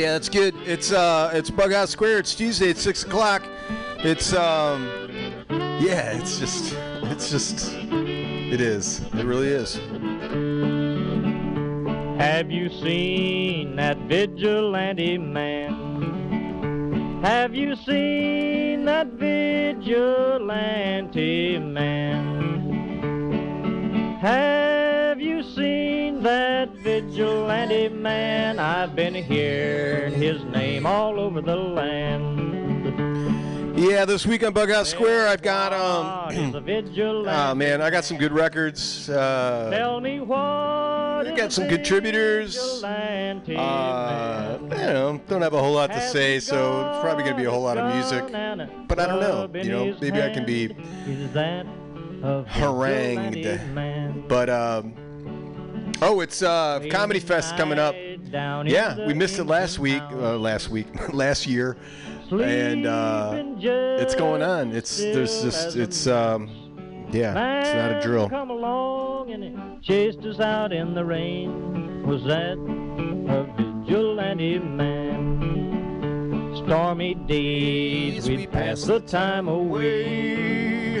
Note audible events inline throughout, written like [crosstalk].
yeah, that's good. It's uh, it's Bughouse Square. It's Tuesday at six o'clock. It's um, yeah, it's just, it's just, it is. It really is. Have you seen that vigilante man? Have you seen that vigilante man? Have vigilante man? I've been hearing his name all over the land. Yeah, this week on Bughouse Square, I've got um, oh man, I got some good records. Uh, Tell me what I got some contributors. Uh, don't know. Don't have a whole lot to say, so it's probably gonna be a whole lot of music. But I don't know. You know, maybe I can be harangued. But um, oh, it's uh, Comedy Fest coming up. Yeah, we missed it last week. Uh, last week, [laughs] last year, and uh, it's going on. It's there's just it's um, yeah, it's not a drill. Come along and it chased us out in the rain. Was that a vigilante man? Stormy days we pass the time away,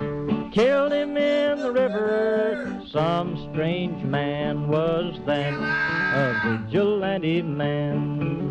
Killed him in the river. Some strange man was that, a vigilante man.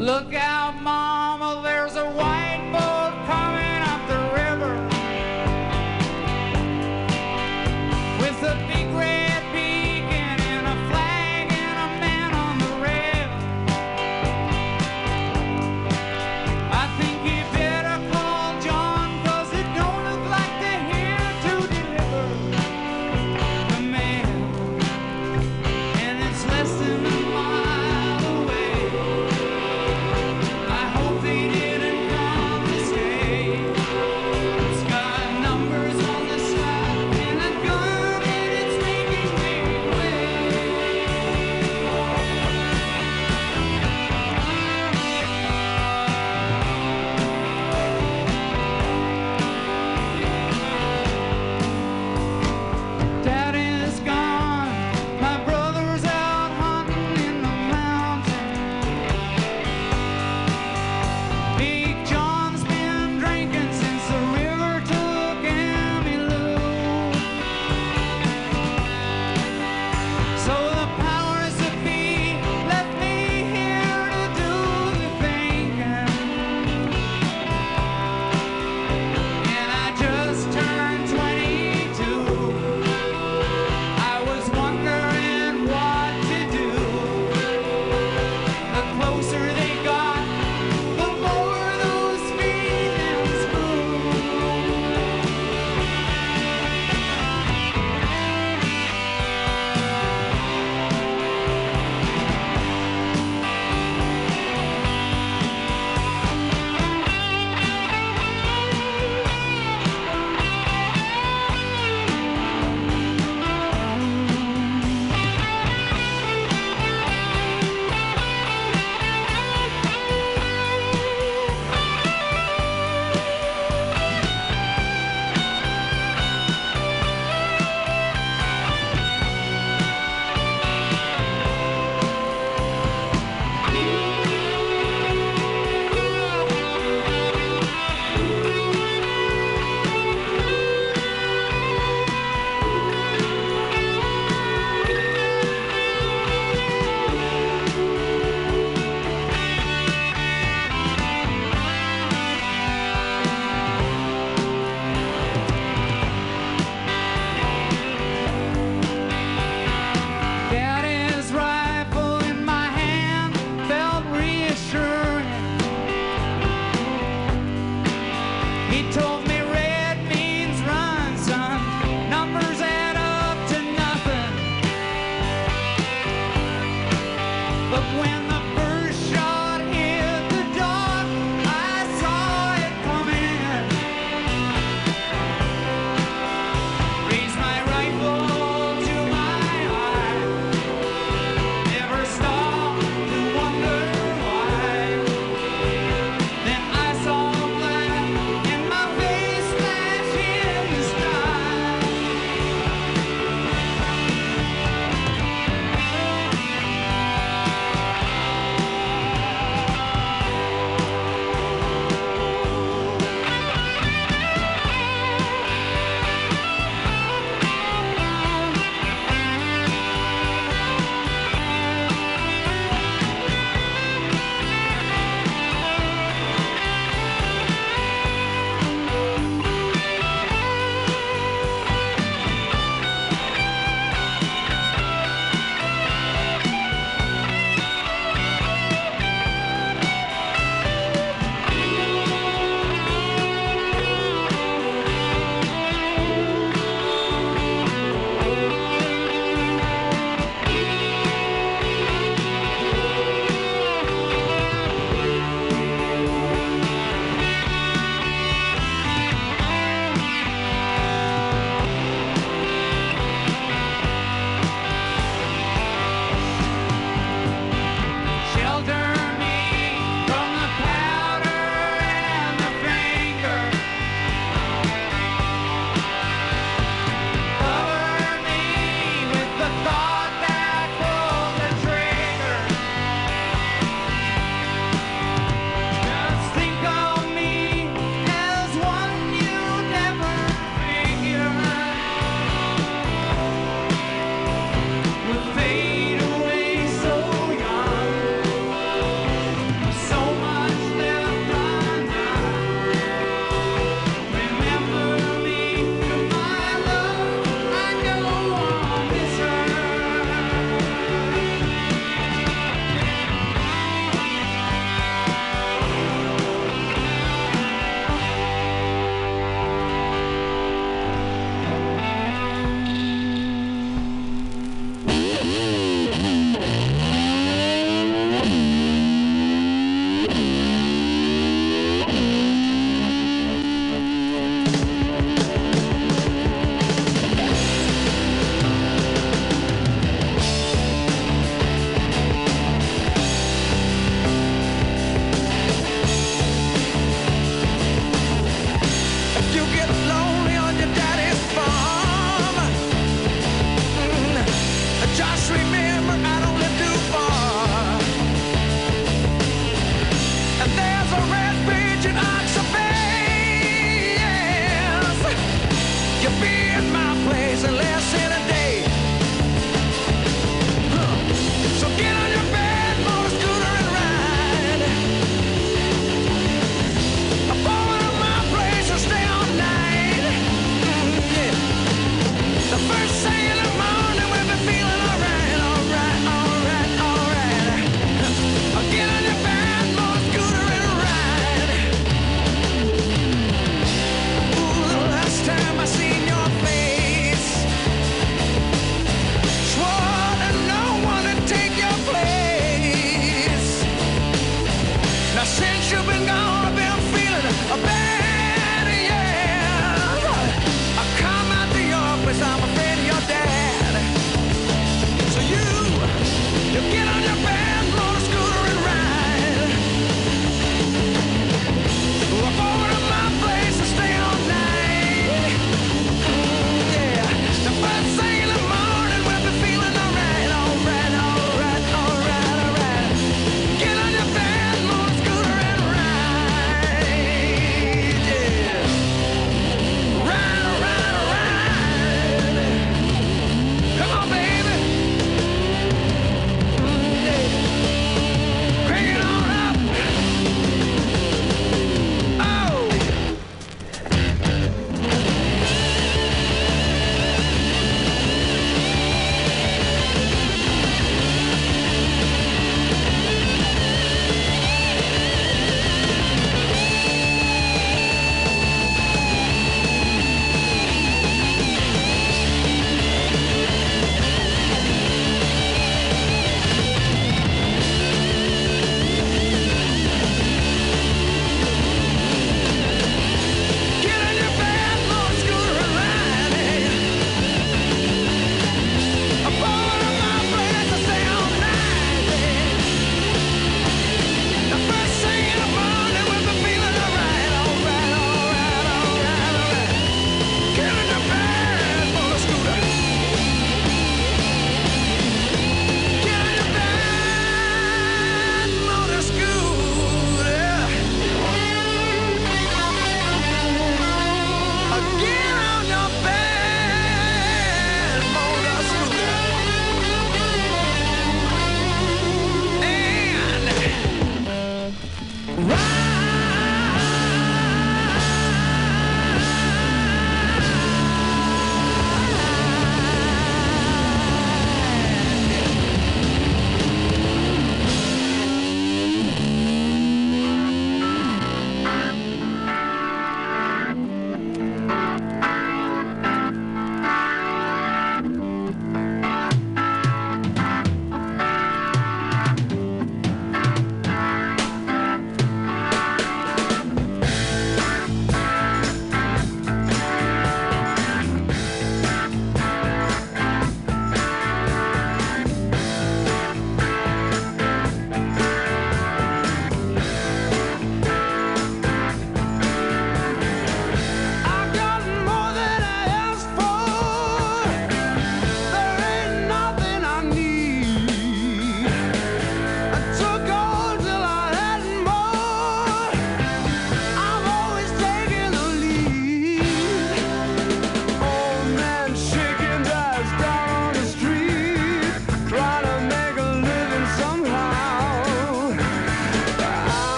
Look out, Mama, there's a white boat coming up the river. With a big red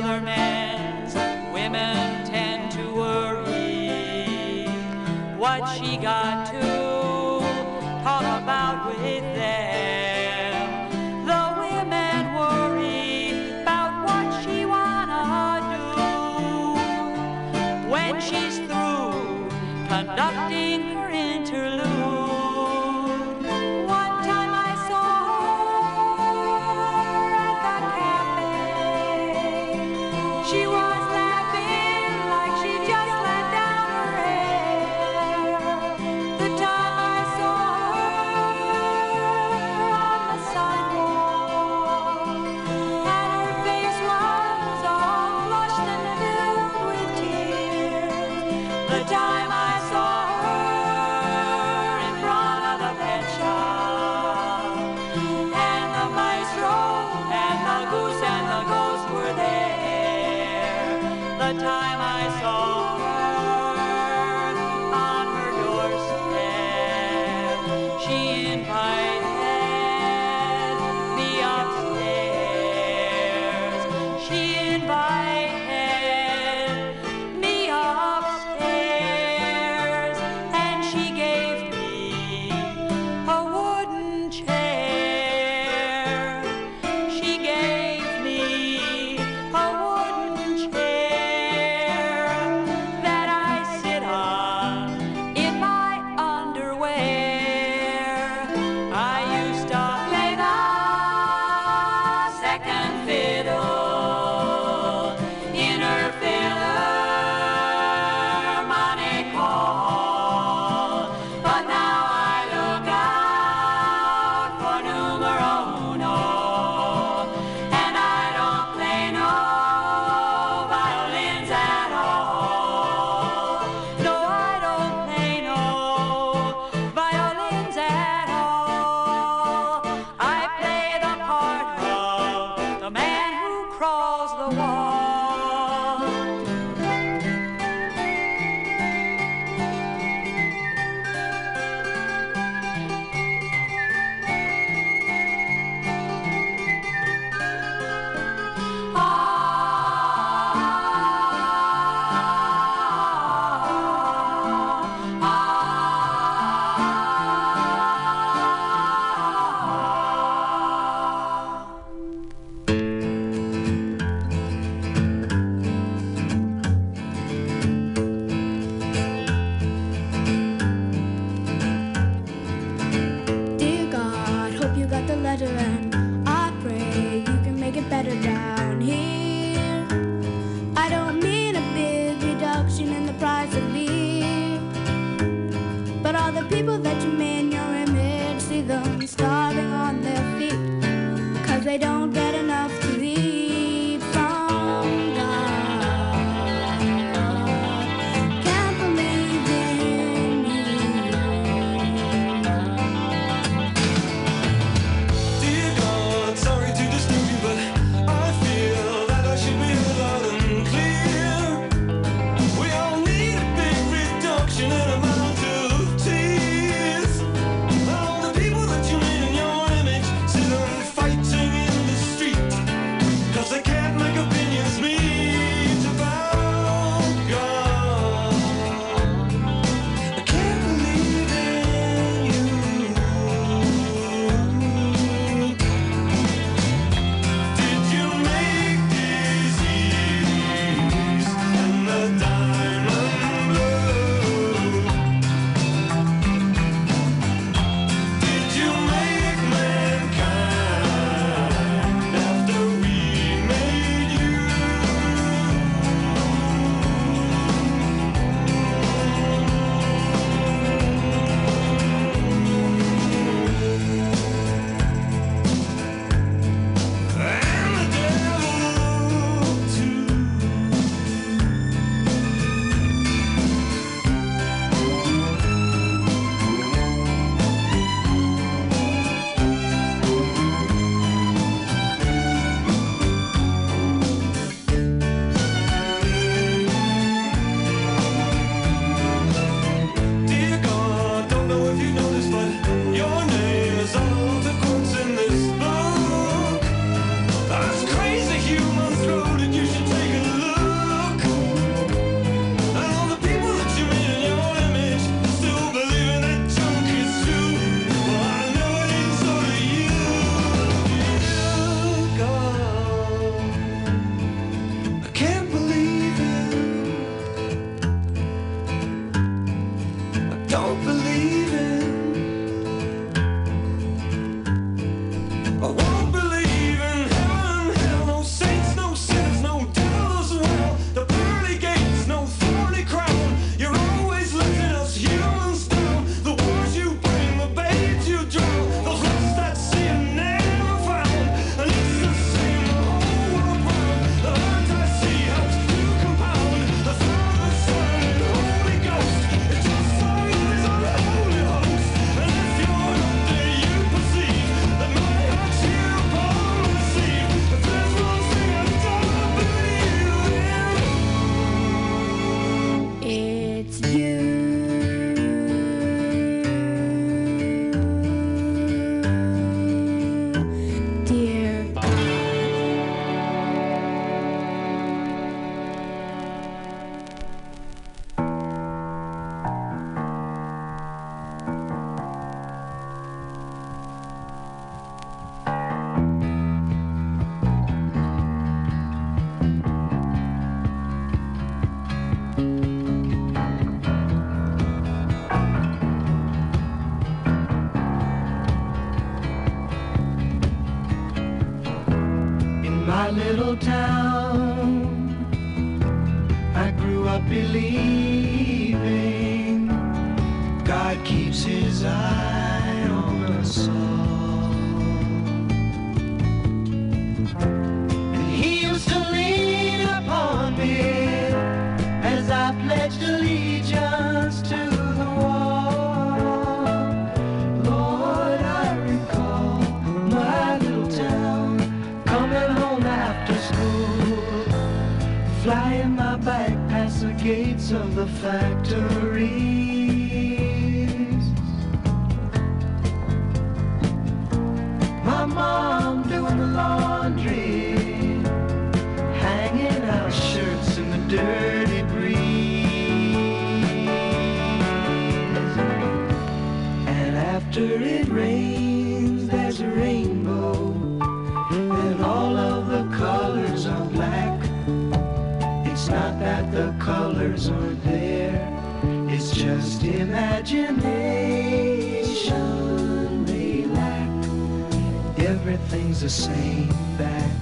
and the imagination lack. Everything's the same back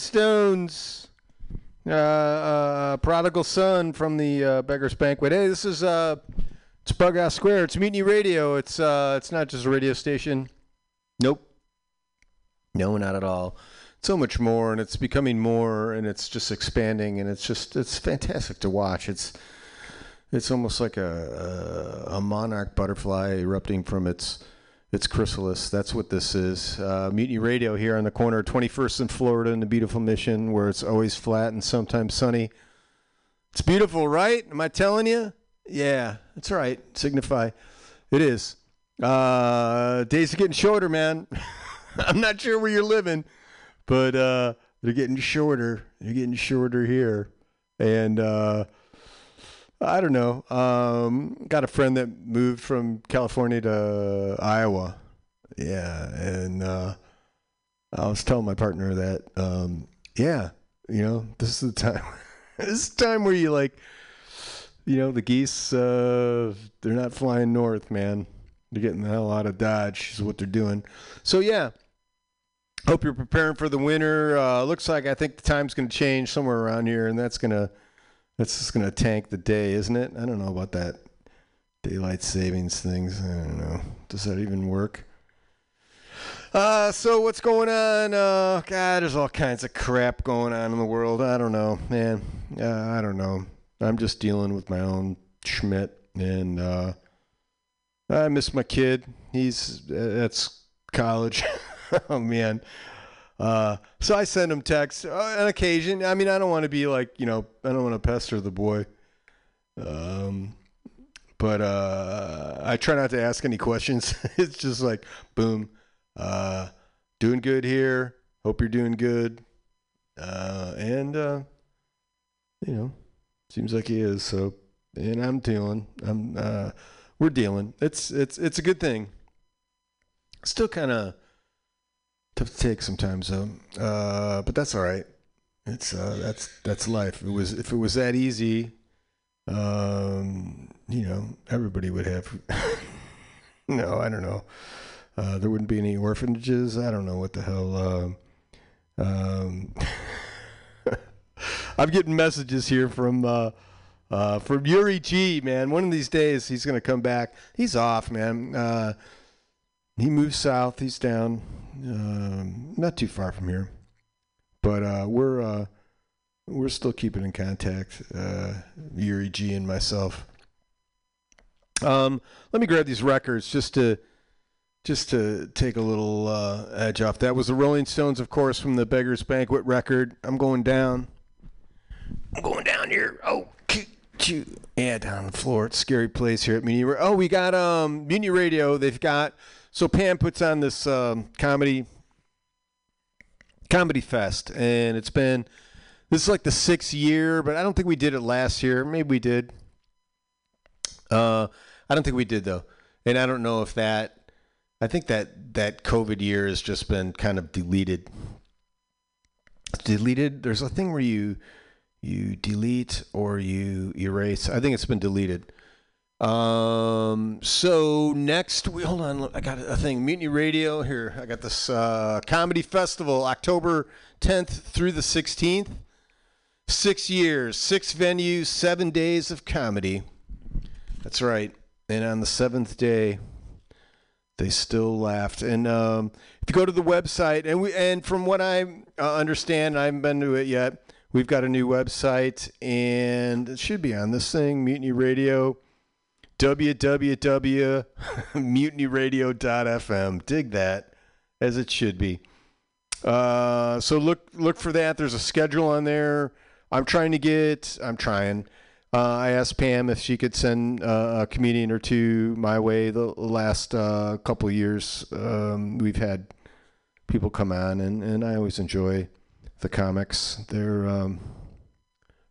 Stones. Uh, uh, Prodigal Son from the uh, Beggar's Banquet. Hey, this is uh, it's Square. It's Mutiny Radio. It's uh, it's not just a radio station. Nope. No, not at all. So much more, and it's becoming more, and it's just expanding, and it's just it's fantastic to watch. It's it's almost like a a, a monarch butterfly erupting from its its chrysalis. That's what this is. Uh, Mutiny Radio here on the corner of 21st and Florida in the beautiful Mission, where it's always flat and sometimes sunny. It's beautiful, right? Am I telling you? Yeah, that's right. Signify. It is. Uh, days are getting shorter, man. [laughs] I'm not sure where you're living, but uh, they're getting shorter. They're getting shorter here. And uh, I don't know. Um, got a friend that moved from California to Iowa. Yeah, and uh, I was telling my partner that, um, yeah, you know, this is the time. [laughs] this is the time where you like, you know, the geese. Uh, they're not flying north, man. They're getting the hell out of Dodge. Is what they're doing. So yeah. Hope you're preparing for the winter. Uh, looks like I think the time's going to change somewhere around here, and that's gonna that's just gonna tank the day, isn't it? I don't know about that daylight savings things. I don't know. Does that even work? Uh, so what's going on? Uh, God, there's all kinds of crap going on in the world. I don't know, man. Uh, I don't know. I'm just dealing with my own Schmidt, and uh, I miss my kid. He's uh, at college. [laughs] oh man. Uh, so I send him texts uh, on occasion. I mean, I don't want to be like, you know, I don't want to pester the boy. Um, but uh, I try not to ask any questions. [laughs] it's just like, boom, uh, doing good here. Hope you're doing good. Uh, and uh, you know, seems like he is. So, and I'm dealing. I'm. Uh, we're dealing. It's it's it's a good thing. Still kind of tough to take sometimes though. Uh, but that's all right. It's uh, that's that's life. If it was if it was that easy, um, you know, everybody would have. [laughs] no, I don't know. Uh, there wouldn't be any orphanages. I don't know what the hell. Uh, um, [laughs] I'm getting messages here from uh, uh, from Yuri G. Man, one of these days he's gonna come back. He's off, man. Uh, he moved south. He's down, um, not too far from here, but uh, we're uh, we're still keeping in contact. Uh, Yuri G. and myself. Um, let me grab these records just to just to take a little uh, edge off. That was the Rolling Stones, of course, from the Beggars Banquet record. I'm going down. I'm going down here. Oh, yeah, down on the floor. It's a scary place here at Mutiny. Oh, we got um Mutiny Radio. They've got so Pam puts on this um, comedy comedy fest, and it's been this is like the sixth year, but I don't think we did it last year. Maybe we did. Uh, I don't think we did though, and I don't know if that. I think that that COVID year has just been kind of deleted. Deleted. There's a thing where you you delete or you erase. I think it's been deleted. Um. So next, we hold on. I got a thing. Mutiny Radio here. I got this uh, comedy festival, October 10th through the 16th. Six years, six venues, seven days of comedy. That's right. And on the seventh day, they still laughed. And um, if you go to the website, and we and from what I uh, understand, I haven't been to it yet. We've got a new website, and it should be on this thing, Mutiny Radio, www.mutinyradio.fm. Dig that, as it should be. Uh, so look look for that. There's a schedule on there. I'm trying to get. I'm trying. Uh, I asked Pam if she could send uh, a comedian or two my way. The last uh, couple years, um, we've had people come on, and, and I always enjoy the comics. They're um,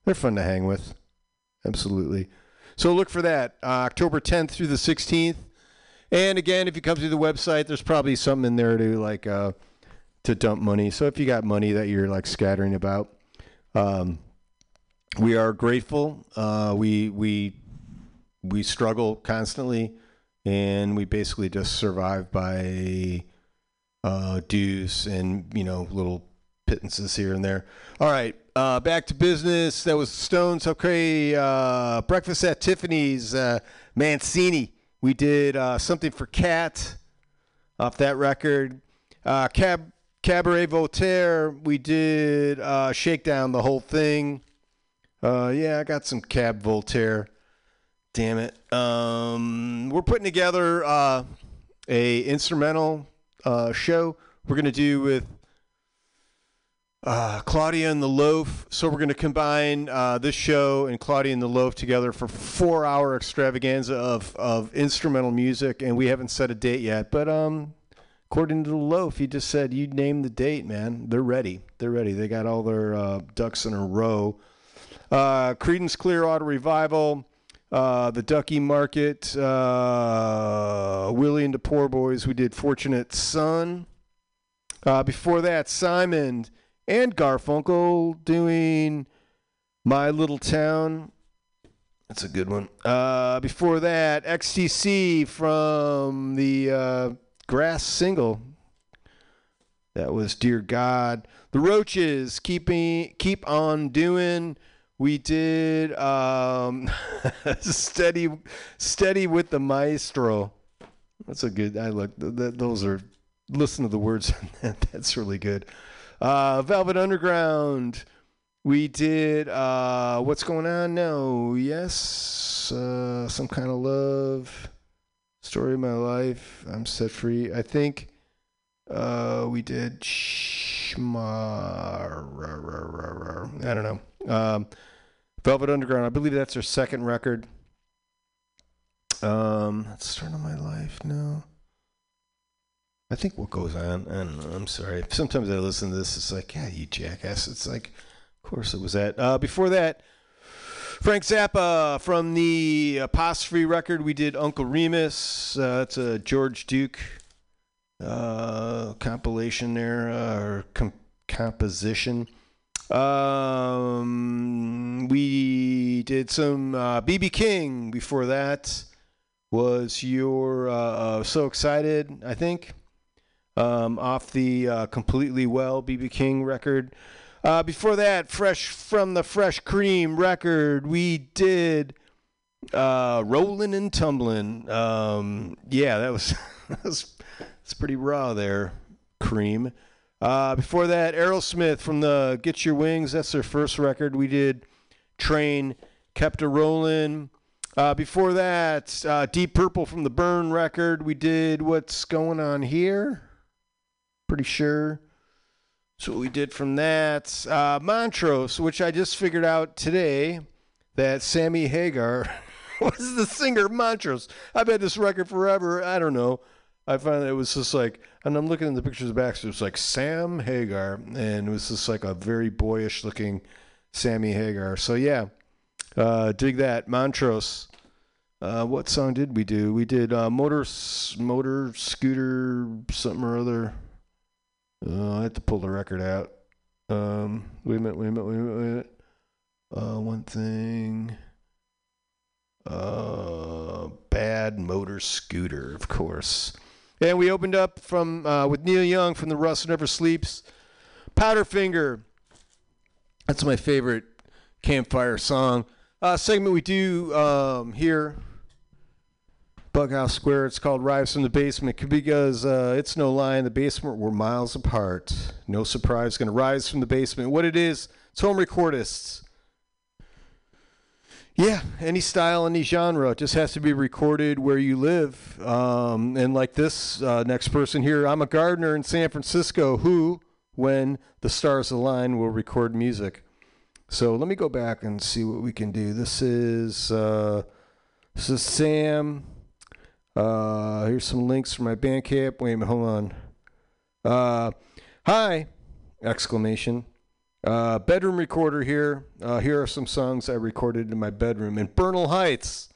they're fun to hang with, absolutely. So look for that uh, October 10th through the 16th. And again, if you come through the website, there's probably something in there to like uh, to dump money. So if you got money that you're like scattering about. Um, we are grateful. Uh, we we we struggle constantly, and we basically just survive by uh, dues and you know little pittances here and there. All right, uh, back to business. That was Stones. Okay, uh, breakfast at Tiffany's. Uh, Mancini. We did uh, something for Cat off that record. Uh, Cab Cabaret Voltaire. We did uh, Shakedown the whole thing. Yeah, I got some Cab Voltaire. Damn it. Um, we're putting together a instrumental show. We're gonna do with uh, Claudia and the Loaf. So we're gonna combine uh, this show and Claudia and the Loaf together for four-hour extravaganza of of instrumental music, and we haven't set a date yet. But um, according to the Loaf, he just said you name the date, man. They're ready. They're ready. They got all their uh, ducks in a row. Uh, Creedence Clearwater Revival, uh, the Ducky Market, uh, Willy and the Poor Boys. We did Fortunate Son. Uh, before that, Simon and Garfunkel doing My Little Town. That's a good one. Uh, before that, XTC from the uh, Grass single. That was Dear God. The Roches, keeping keep on doing. We did um, [laughs] steady, steady with the maestro. That's a good. I look. Th- th- those are listen to the words. [laughs] That's really good. Uh, Velvet Underground. We did uh, What's Going On Now? Yes. Uh, some kind of love. Story of my life. I'm set free. I think uh, we did Shma. I don't know. Um, Velvet Underground. I believe that's their second record. Um, that's Start of My Life. No. I think what goes on. I don't know. I'm sorry. Sometimes I listen to this. It's like, yeah, you jackass. It's like, of course it was that. Uh, before that, Frank Zappa from the Apostrophe record. We did Uncle Remus. Uh, that's a George Duke uh, compilation there, uh, or com- composition. Um, we did some BB uh, King before that. Was your uh, uh, so excited? I think um, off the uh, completely well BB King record. Uh, before that, fresh from the Fresh Cream record, we did uh, "Rolling and Tumbling." Um, yeah, that was [laughs] that was it's pretty raw there, Cream. Uh, before that, Aerosmith from the Get Your Wings. That's their first record. We did "Train," kept a rolling. Uh, before that, uh, Deep Purple from the Burn record. We did What's Going On Here. Pretty sure. So we did from that. Uh, Montrose, which I just figured out today that Sammy Hagar [laughs] was the singer of Montrose. I've had this record forever. I don't know. I found it was just like, and I'm looking at the pictures back, so it was like Sam Hagar, and it was just like a very boyish looking Sammy Hagar. So yeah, uh, dig that. Montrose. Uh, what song did we do? We did uh, motor, motor scooter, something or other. Uh, I have to pull the record out. Um, wait a minute, wait a minute, wait a minute, wait a minute. Uh, one thing. Uh, bad motor scooter, of course. And we opened up from uh, with Neil Young from the Rust Never Sleeps. Powderfinger. That's my favorite campfire song. Uh, segment we do um, here Bughouse Square. It's called Rise from the Basement because uh, it's no lie. In the basement, we're miles apart. No surprise, going to rise from the basement. What it is, it's home recordists. Yeah, any style, any genre. It just has to be recorded where you live. Um, and like this uh, next person here, I'm a gardener in San Francisco who, when the stars align, will record music. So let me go back and see what we can do. This is uh, this is Sam. Uh, here's some links for my Bandcamp. Wait a minute, hold on. Uh, hi! Exclamation. Uh, bedroom recorder here. Uh, here are some songs I recorded in my bedroom in Bernal Heights.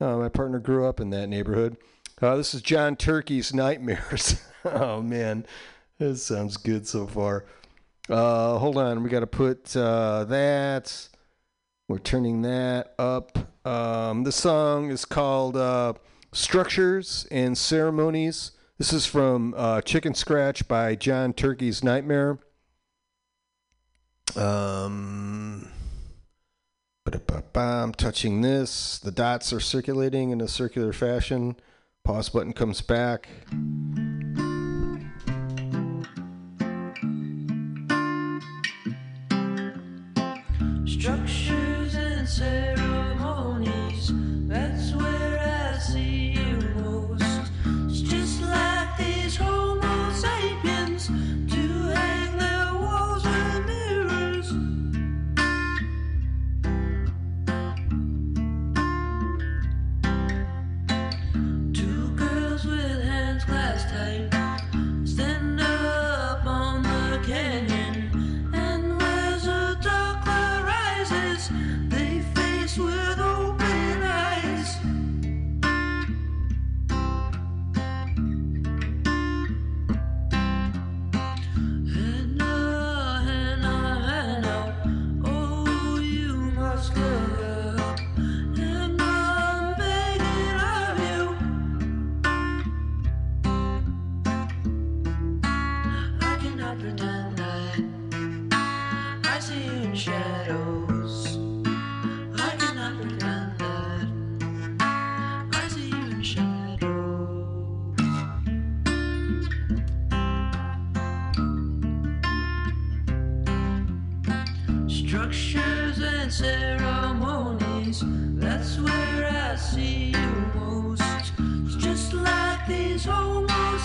Uh, my partner grew up in that neighborhood. Uh, this is John Turkey's Nightmares. [laughs] oh man, this sounds good so far. Uh, hold on, we got to put that. We're turning that up. Um, the song is called Structures and Ceremonies. This is from uh, Chicken Scratch by John Turkey's Nightmare. Um, I'm touching this. The dots are circulating in a circular fashion. Pause button comes back. Structures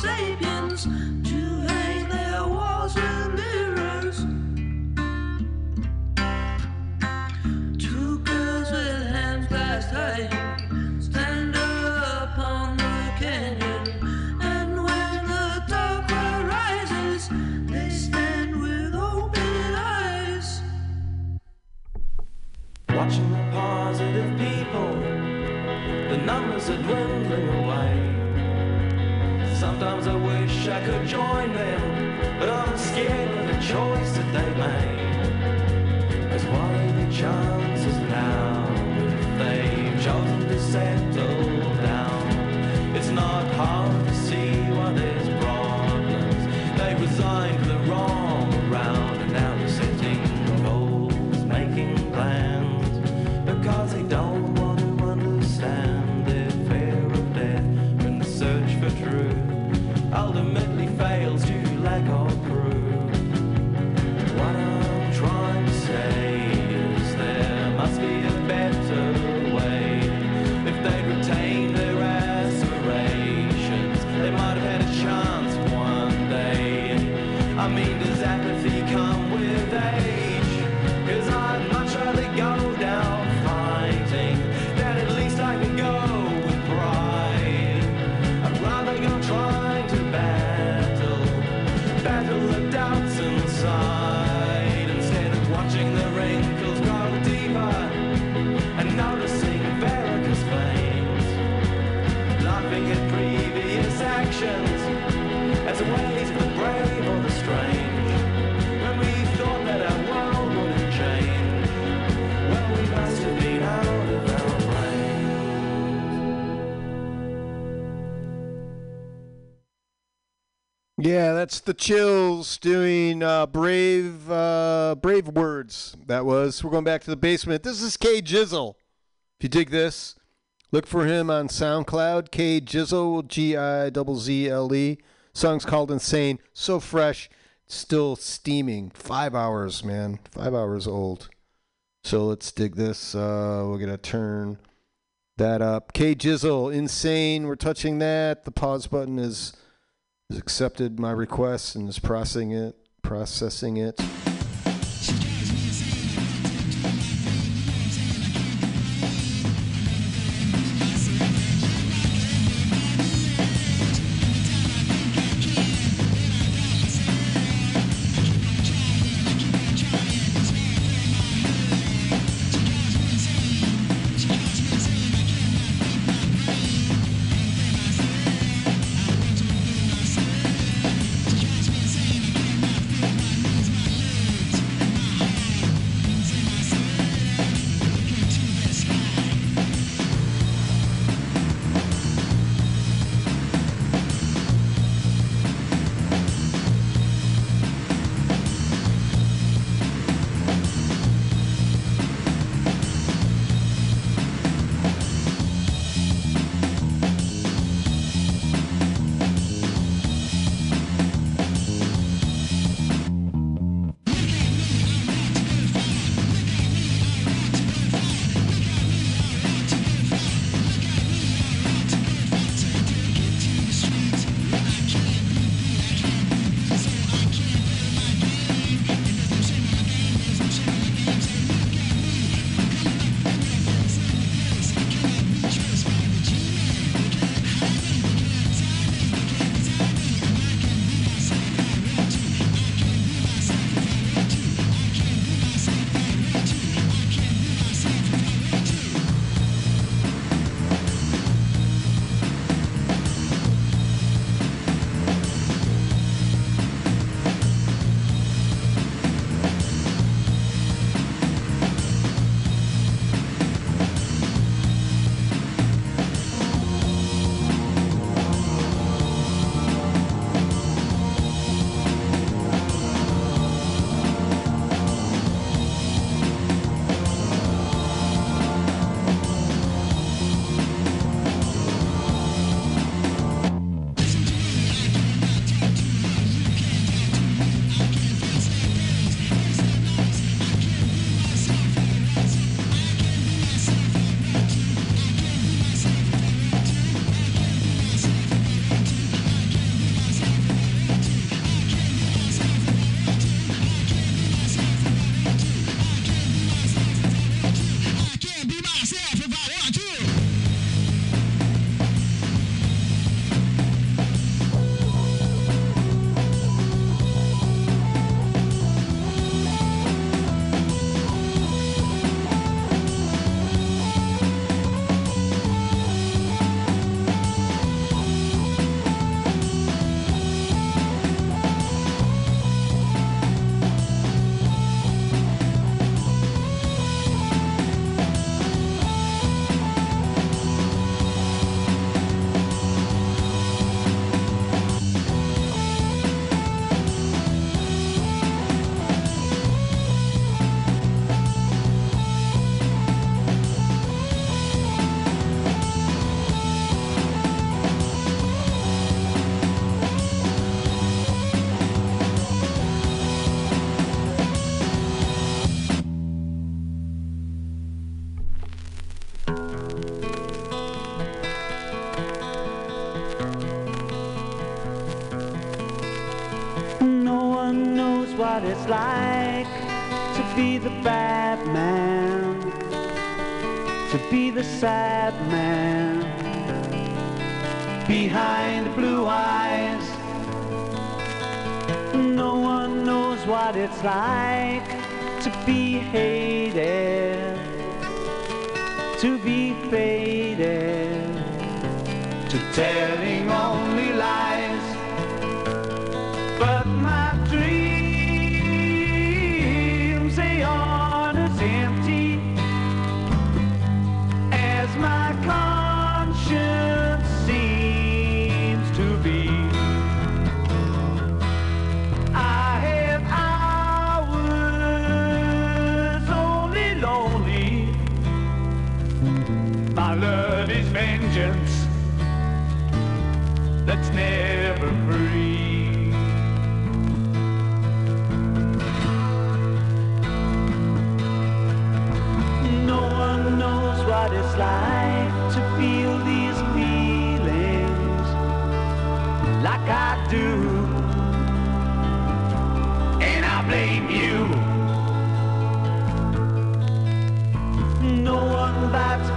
sapiens to hang their walls with mirrors. Two girls with hands clasped high stand up on the canyon, and when the rises, they stand with open eyes. Watching the positive people, the numbers are dwindling. Sometimes I wish I could join them, but I'm scared that's the Chills doing uh, brave, uh, brave words. That was. We're going back to the basement. This is K Jizzle. If you dig this, look for him on SoundCloud. K Jizzle, G I Z L E. Song's called Insane. So fresh, still steaming. Five hours, man. Five hours old. So let's dig this. Uh, we're gonna turn that up. K Jizzle, Insane. We're touching that. The pause button is has accepted my request and is processing it. Processing it. the sad man behind blue eyes. No one knows what it's like.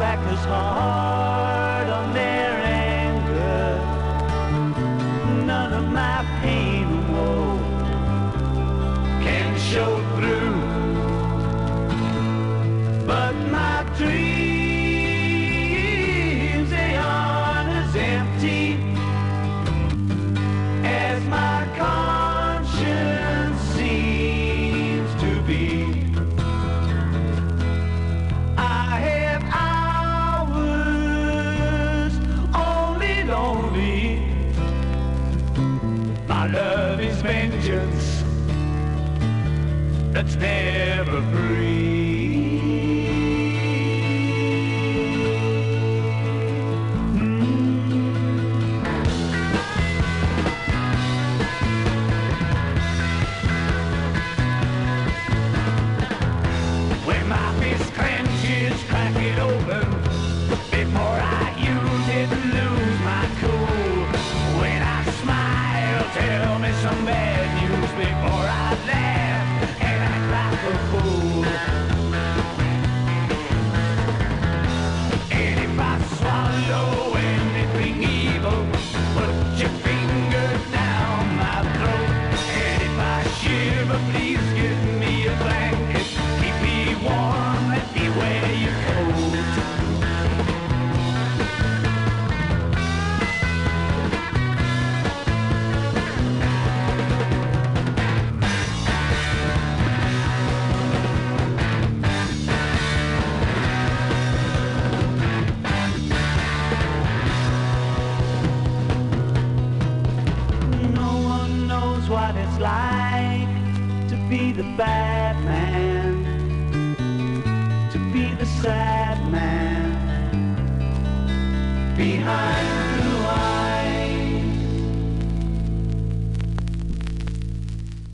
Back crackers hard.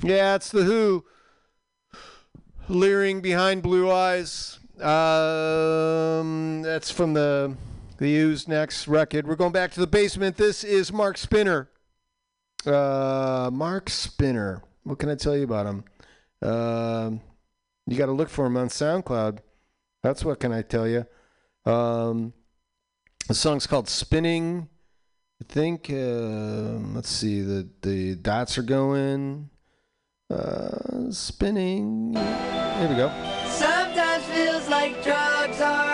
Yeah, it's the Who leering behind blue eyes. Um, that's from the the Who's next record. We're going back to the basement. This is Mark Spinner. Uh, Mark Spinner. What can I tell you about him? Uh, you got to look for him on SoundCloud. That's what can I tell you. Um, the song's called "Spinning." I think. Uh, let's see. The the dots are going. Uh, spinning. Here we go. Sometimes feels like drugs are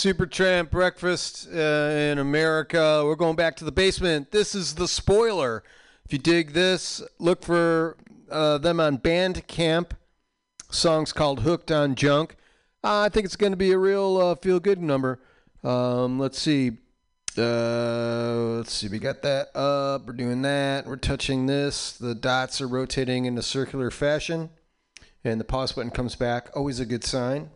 Supertramp breakfast uh, in America. We're going back to the basement. This is the spoiler. If you dig this, look for uh, them on Bandcamp. Songs called "Hooked on Junk." Uh, I think it's going to be a real uh, feel-good number. Um, let's see. Uh, let's see. We got that up. We're doing that. We're touching this. The dots are rotating in a circular fashion, and the pause button comes back. Always a good sign.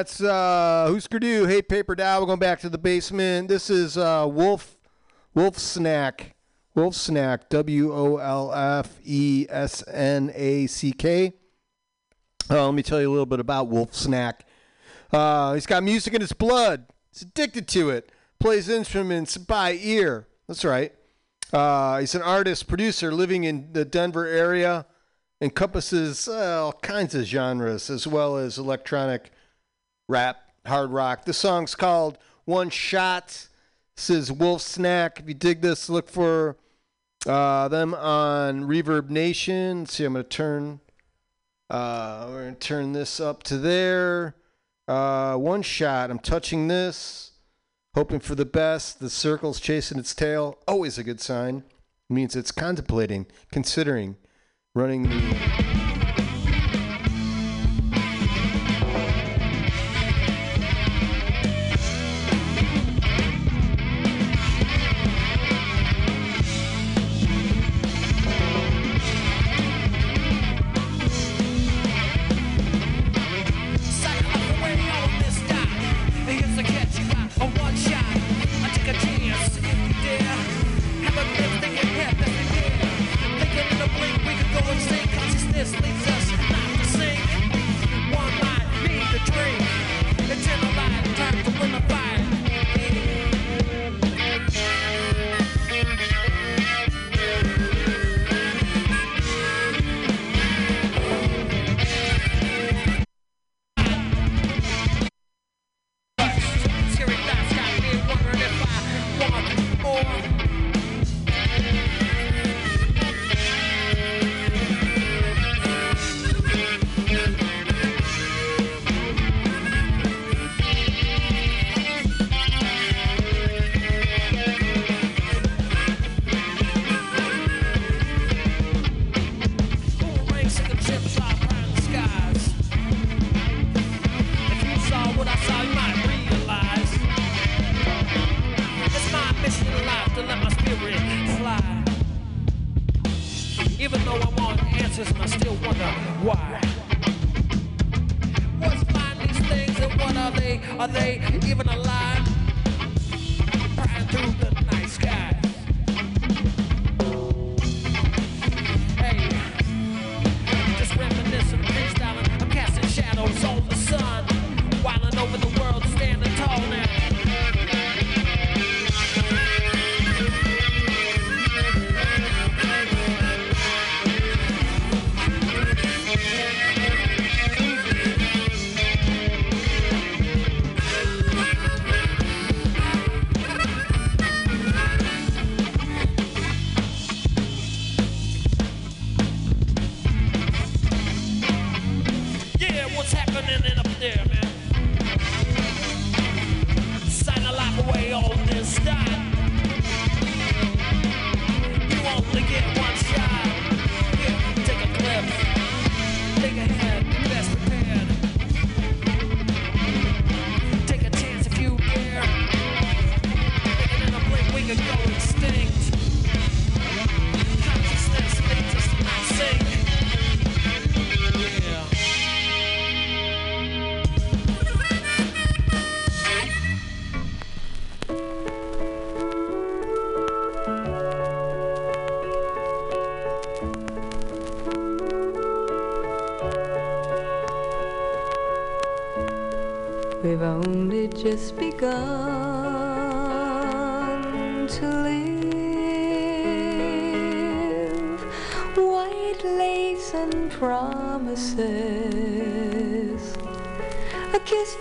It's uh Husker Du, Hate Paper Doll. We're going back to the basement. This is uh Wolf Wolf Snack. Wolf Snack. W O L F E S N A C K. Uh, let me tell you a little bit about Wolf Snack. Uh, he's got music in his blood. He's addicted to it. Plays instruments by ear. That's right. Uh, he's an artist, producer living in the Denver area. Encompasses uh, all kinds of genres as well as electronic rap, hard rock. This song's called One Shot. This is Wolf Snack. If you dig this, look for uh, them on Reverb Nation. Let's see, I'm going to turn. Uh, we're to turn this up to there. Uh, one shot. I'm touching this, hoping for the best. The circle's chasing its tail. Always a good sign. means it's contemplating, considering running the. Just begun to live. White lace and promises. A kiss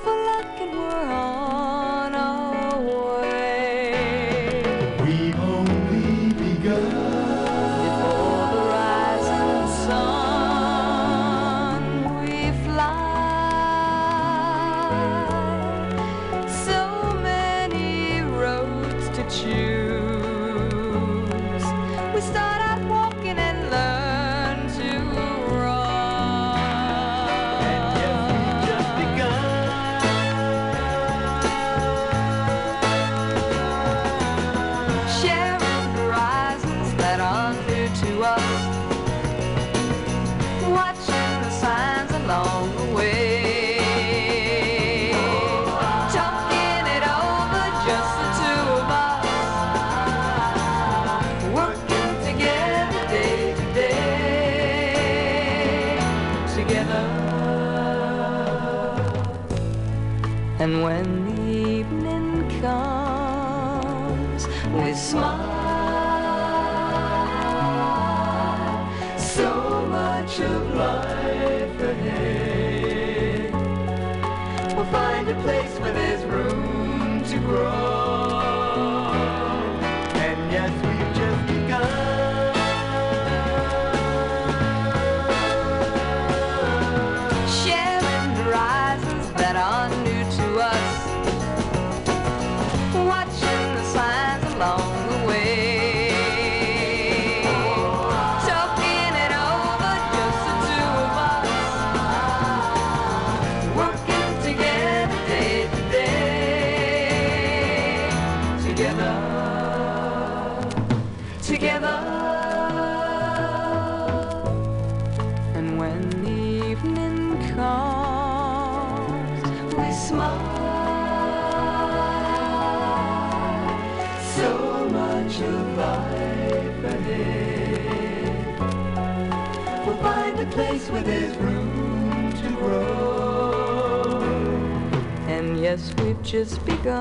just begun.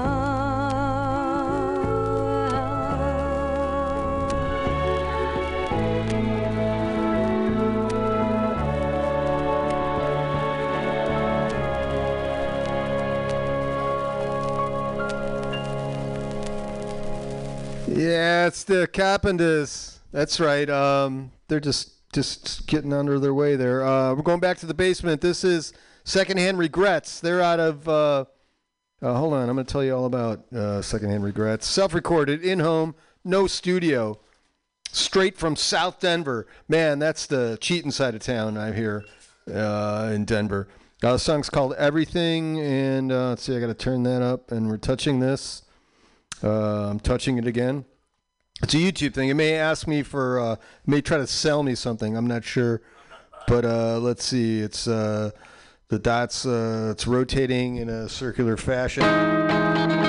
Yeah, it's the Carpenters. That's right. Um, they're just just getting under their way there. Uh, we're going back to the basement. This is Secondhand Regrets. They're out of. Uh, uh, hold on, I'm going to tell you all about uh, Secondhand Regrets. Self-recorded, in-home, no studio, straight from South Denver. Man, that's the cheating side of town. I hear uh, in Denver. Uh, the song's called Everything, and uh, let's see, I got to turn that up, and we're touching this. Uh, I'm touching it again. It's a YouTube thing. It may ask me for, may try to sell me something. I'm not sure. but let's see. It's the dots. Uh, it's rotating in a circular fashion.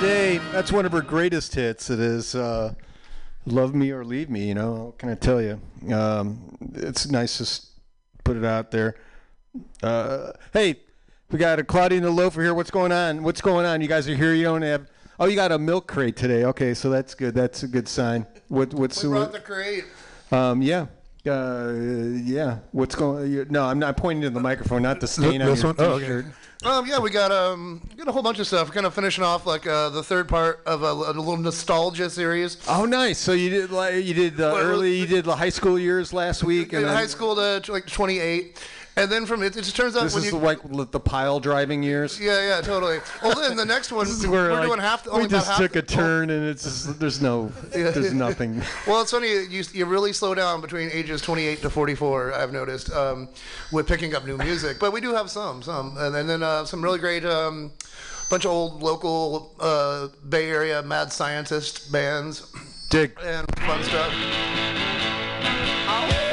That's Day. That's one of her greatest hits. It is uh, "Love Me or Leave Me." You know, what can I tell you? Um, it's nice to put it out there. Uh, hey, we got a Claudia and the Loafer here. What's going on? What's going on? You guys are here. You don't have. Oh, you got a milk crate today. Okay, so that's good. That's a good sign. What what's We brought the crate. um yeah. Uh, yeah. What's going? you- No, I'm not pointing to the microphone, not the stain on This your one? Oh, okay. Um, yeah, we got um, got a whole bunch of stuff. Kind of finishing off like uh, the third part of a, a little nostalgia series. Oh, nice. So you did like you did the Well, early, you did the high school years last week, In and then high school to to, like 28, and then from it, it just turns out this when is you the, like the pile driving years. yeah yeah totally. Well then the next one [laughs] we're like, doing half the we only about just took the- a turn, and it's just, there's no, [laughs] Yeah. there's nothing. Well, it's funny. You, you really slow down between ages 28 to 44. I've noticed um, with picking up new music, but we do have some, some, and, then- then uh, some really great um, bunch of old local uh, Bay Area mad scientist bands Dig. and fun stuff. I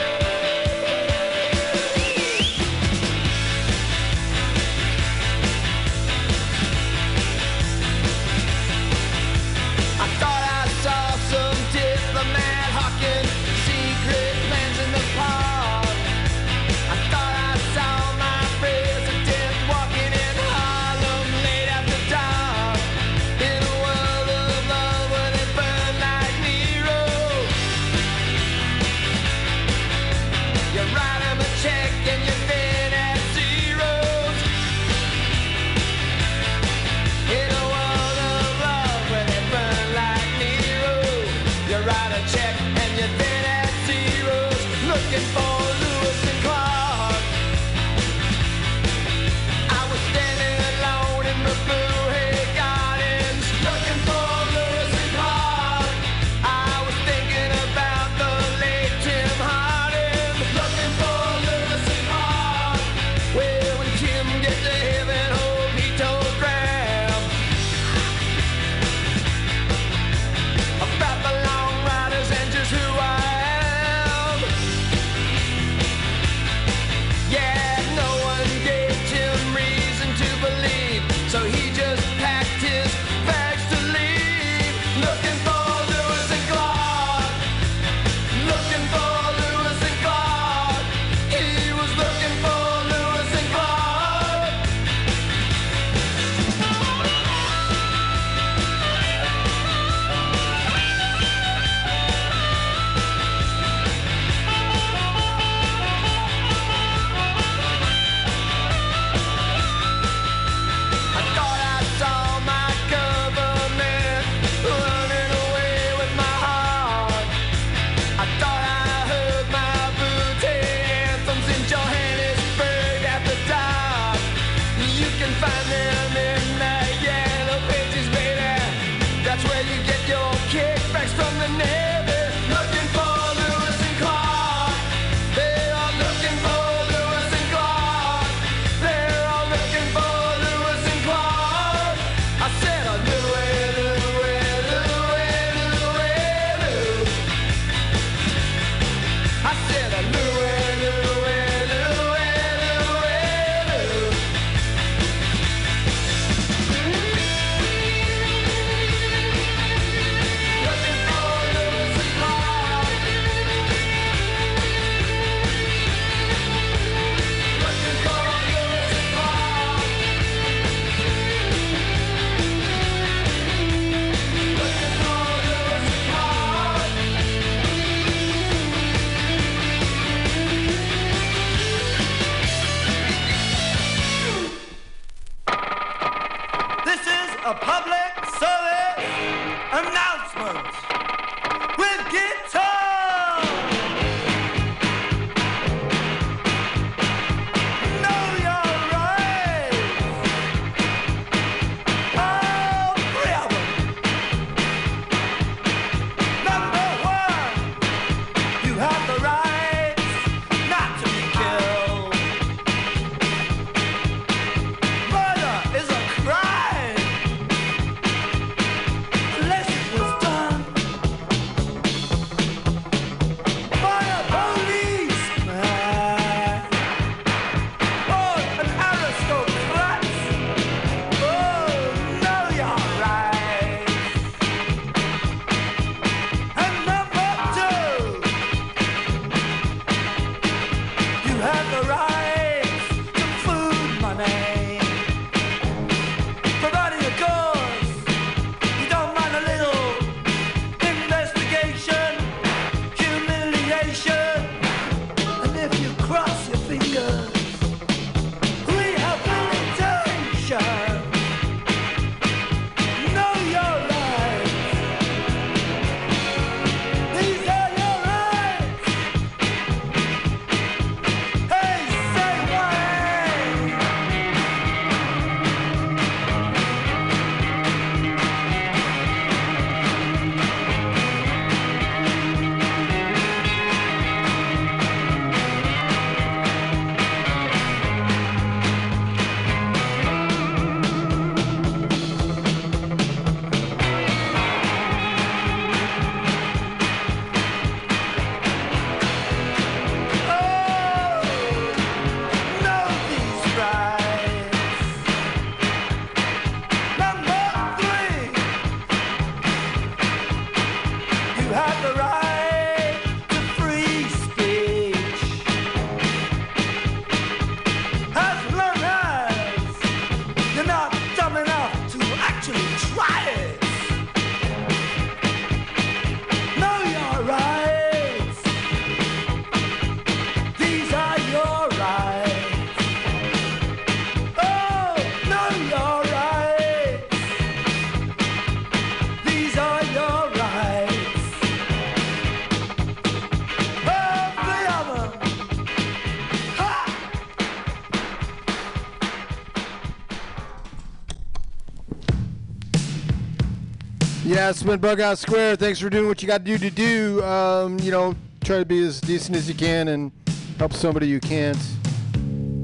been Bughouse Square. Thanks for doing what you got to do to do. Um, you know, try to be as decent as you can and help somebody you can't.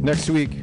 Next week.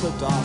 to die.